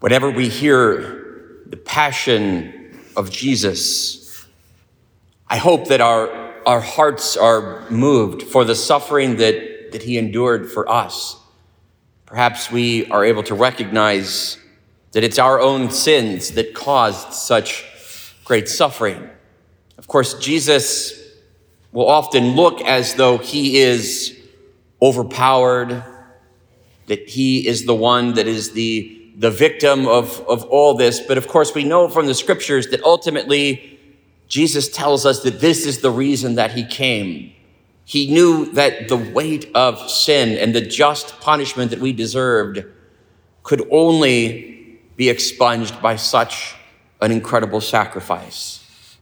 Whenever we hear the passion of Jesus, I hope that our, our hearts are moved for the suffering that, that he endured for us. Perhaps we are able to recognize that it's our own sins that caused such great suffering. Of course, Jesus will often look as though he is overpowered, that he is the one that is the, the victim of, of all this. But of course, we know from the scriptures that ultimately Jesus tells us that this is the reason that he came. He knew that the weight of sin and the just punishment that we deserved could only be expunged by such an incredible sacrifice.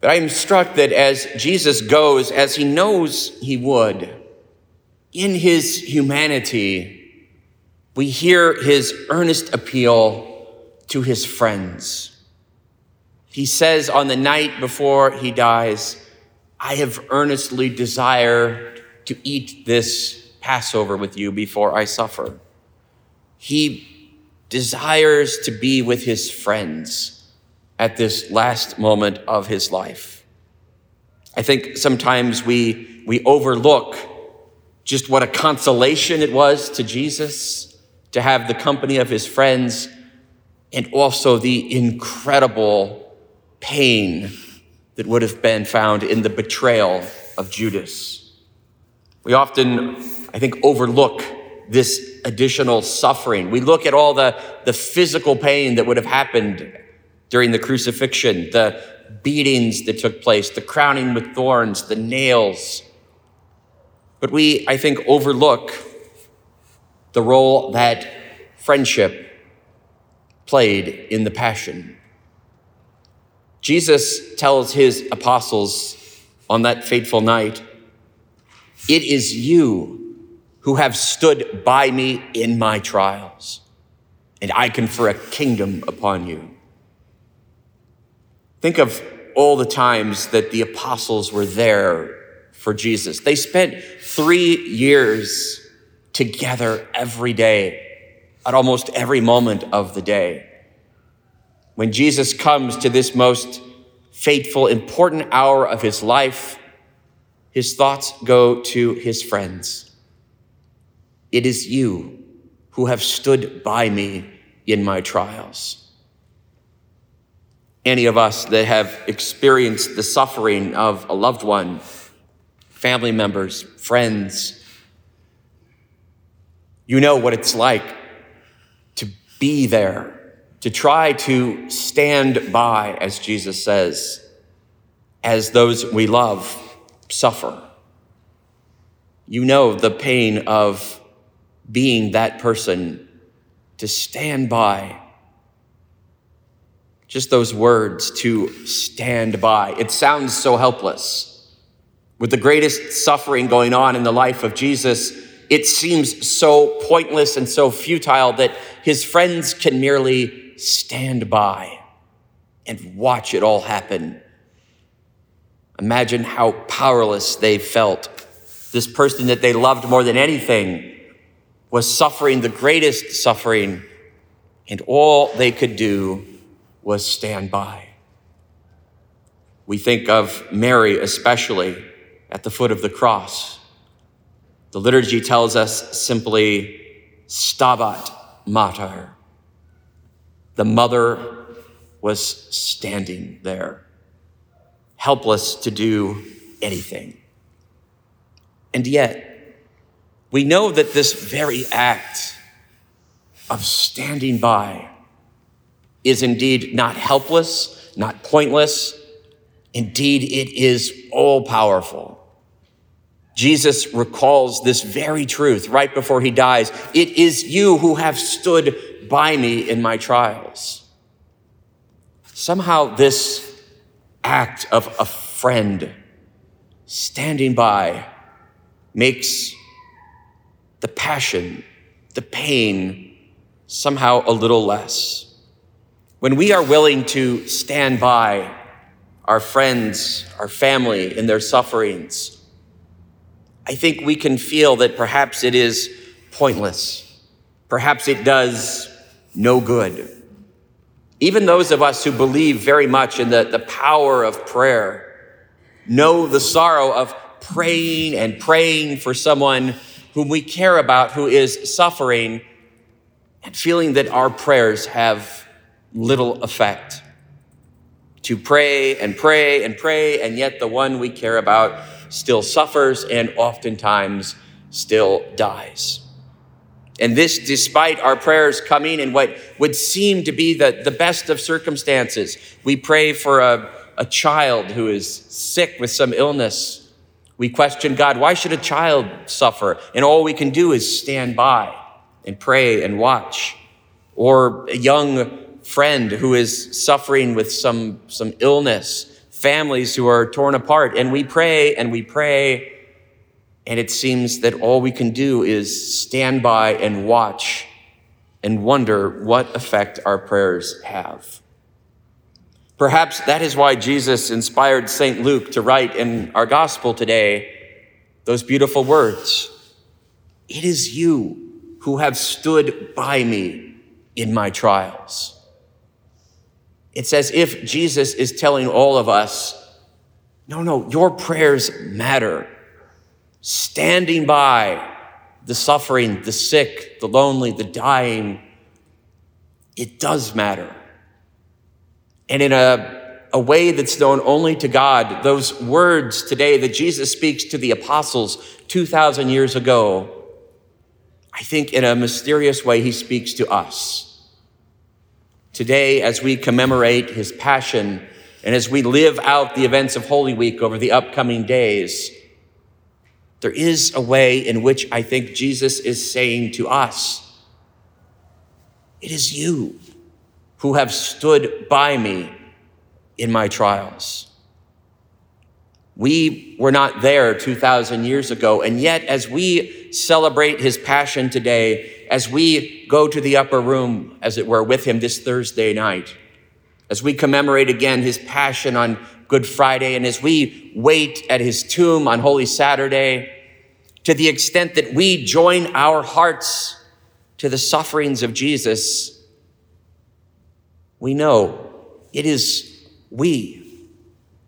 But I am struck that as Jesus goes, as he knows he would, in his humanity, we hear his earnest appeal to his friends. He says on the night before he dies, I have earnestly desired to eat this Passover with you before I suffer. He desires to be with his friends at this last moment of his life. I think sometimes we, we overlook just what a consolation it was to Jesus to have the company of his friends and also the incredible pain that would have been found in the betrayal of Judas. We often, I think, overlook this additional suffering. We look at all the, the physical pain that would have happened during the crucifixion, the beatings that took place, the crowning with thorns, the nails. But we, I think, overlook the role that friendship played in the passion. Jesus tells his apostles on that fateful night, It is you who have stood by me in my trials, and I confer a kingdom upon you. Think of all the times that the apostles were there for Jesus. They spent three years together every day, at almost every moment of the day. When Jesus comes to this most fateful, important hour of his life, his thoughts go to his friends. It is you who have stood by me in my trials any of us that have experienced the suffering of a loved one, family members, friends, you know what it's like to be there, to try to stand by, as Jesus says, as those we love suffer. You know the pain of being that person to stand by just those words to stand by. It sounds so helpless. With the greatest suffering going on in the life of Jesus, it seems so pointless and so futile that his friends can merely stand by and watch it all happen. Imagine how powerless they felt. This person that they loved more than anything was suffering the greatest suffering, and all they could do was stand by. We think of Mary especially at the foot of the cross. The liturgy tells us simply, Stabat Mater. The mother was standing there, helpless to do anything. And yet, we know that this very act of standing by is indeed not helpless, not pointless. Indeed, it is all powerful. Jesus recalls this very truth right before he dies. It is you who have stood by me in my trials. Somehow, this act of a friend standing by makes the passion, the pain, somehow a little less. When we are willing to stand by our friends, our family in their sufferings, I think we can feel that perhaps it is pointless. Perhaps it does no good. Even those of us who believe very much in the, the power of prayer know the sorrow of praying and praying for someone whom we care about who is suffering and feeling that our prayers have little effect. To pray and pray and pray, and yet the one we care about still suffers and oftentimes still dies. And this despite our prayers coming in what would seem to be the, the best of circumstances. We pray for a, a child who is sick with some illness. We question God, why should a child suffer? And all we can do is stand by and pray and watch. Or a young friend who is suffering with some, some illness, families who are torn apart. And we pray and we pray and it seems that all we can do is stand by and watch and wonder what effect our prayers have. Perhaps that is why Jesus inspired St. Luke to write in our gospel today those beautiful words It is you who have stood by me in my trials. It's as if Jesus is telling all of us no, no, your prayers matter standing by the suffering, the sick, the lonely, the dying, it does matter. And in a, a way that's known only to God, those words today that Jesus speaks to the apostles 2,000 years ago, I think in a mysterious way, he speaks to us. Today, as we commemorate his passion and as we live out the events of Holy Week over the upcoming days, there is a way in which I think Jesus is saying to us, It is you who have stood by me in my trials. We were not there 2,000 years ago, and yet as we celebrate his passion today, as we go to the upper room, as it were, with him this Thursday night, as we commemorate again his passion on Good Friday, and as we wait at his tomb on Holy Saturday, to the extent that we join our hearts to the sufferings of Jesus, we know it is we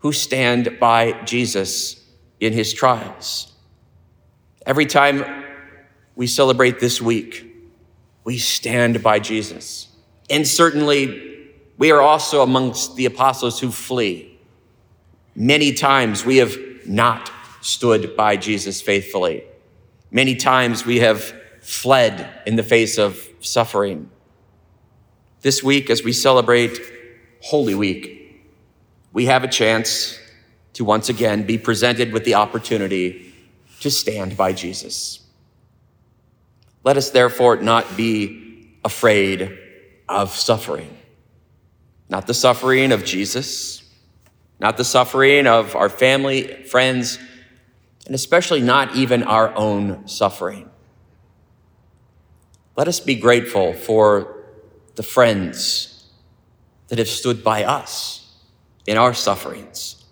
who stand by Jesus in his trials. Every time we celebrate this week, we stand by Jesus. And certainly, we are also amongst the apostles who flee. Many times we have not stood by Jesus faithfully. Many times we have fled in the face of suffering. This week, as we celebrate Holy Week, we have a chance to once again be presented with the opportunity to stand by Jesus. Let us therefore not be afraid of suffering not the suffering of Jesus, not the suffering of our family, friends, and especially not even our own suffering. Let us be grateful for the friends that have stood by us in our sufferings.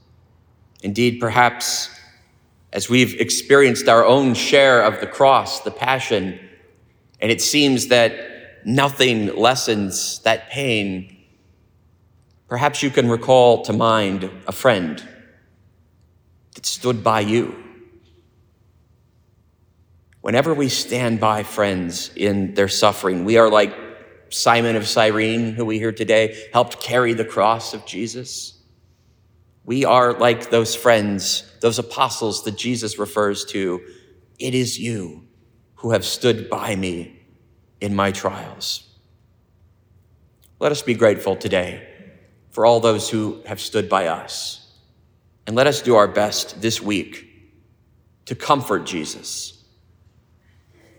Indeed, perhaps as we've experienced our own share of the cross, the passion, and it seems that nothing lessens that pain Perhaps you can recall to mind a friend that stood by you. Whenever we stand by friends in their suffering, we are like Simon of Cyrene, who we hear today, helped carry the cross of Jesus. We are like those friends, those apostles that Jesus refers to. It is you who have stood by me in my trials. Let us be grateful today for all those who have stood by us. And let us do our best this week to comfort Jesus.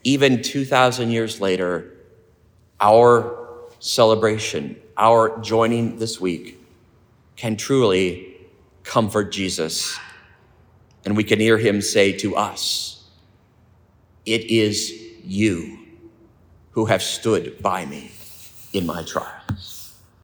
Even 2,000 years later, our celebration, our joining this week, can truly comfort Jesus. And we can hear him say to us, It is you who have stood by me in my trials.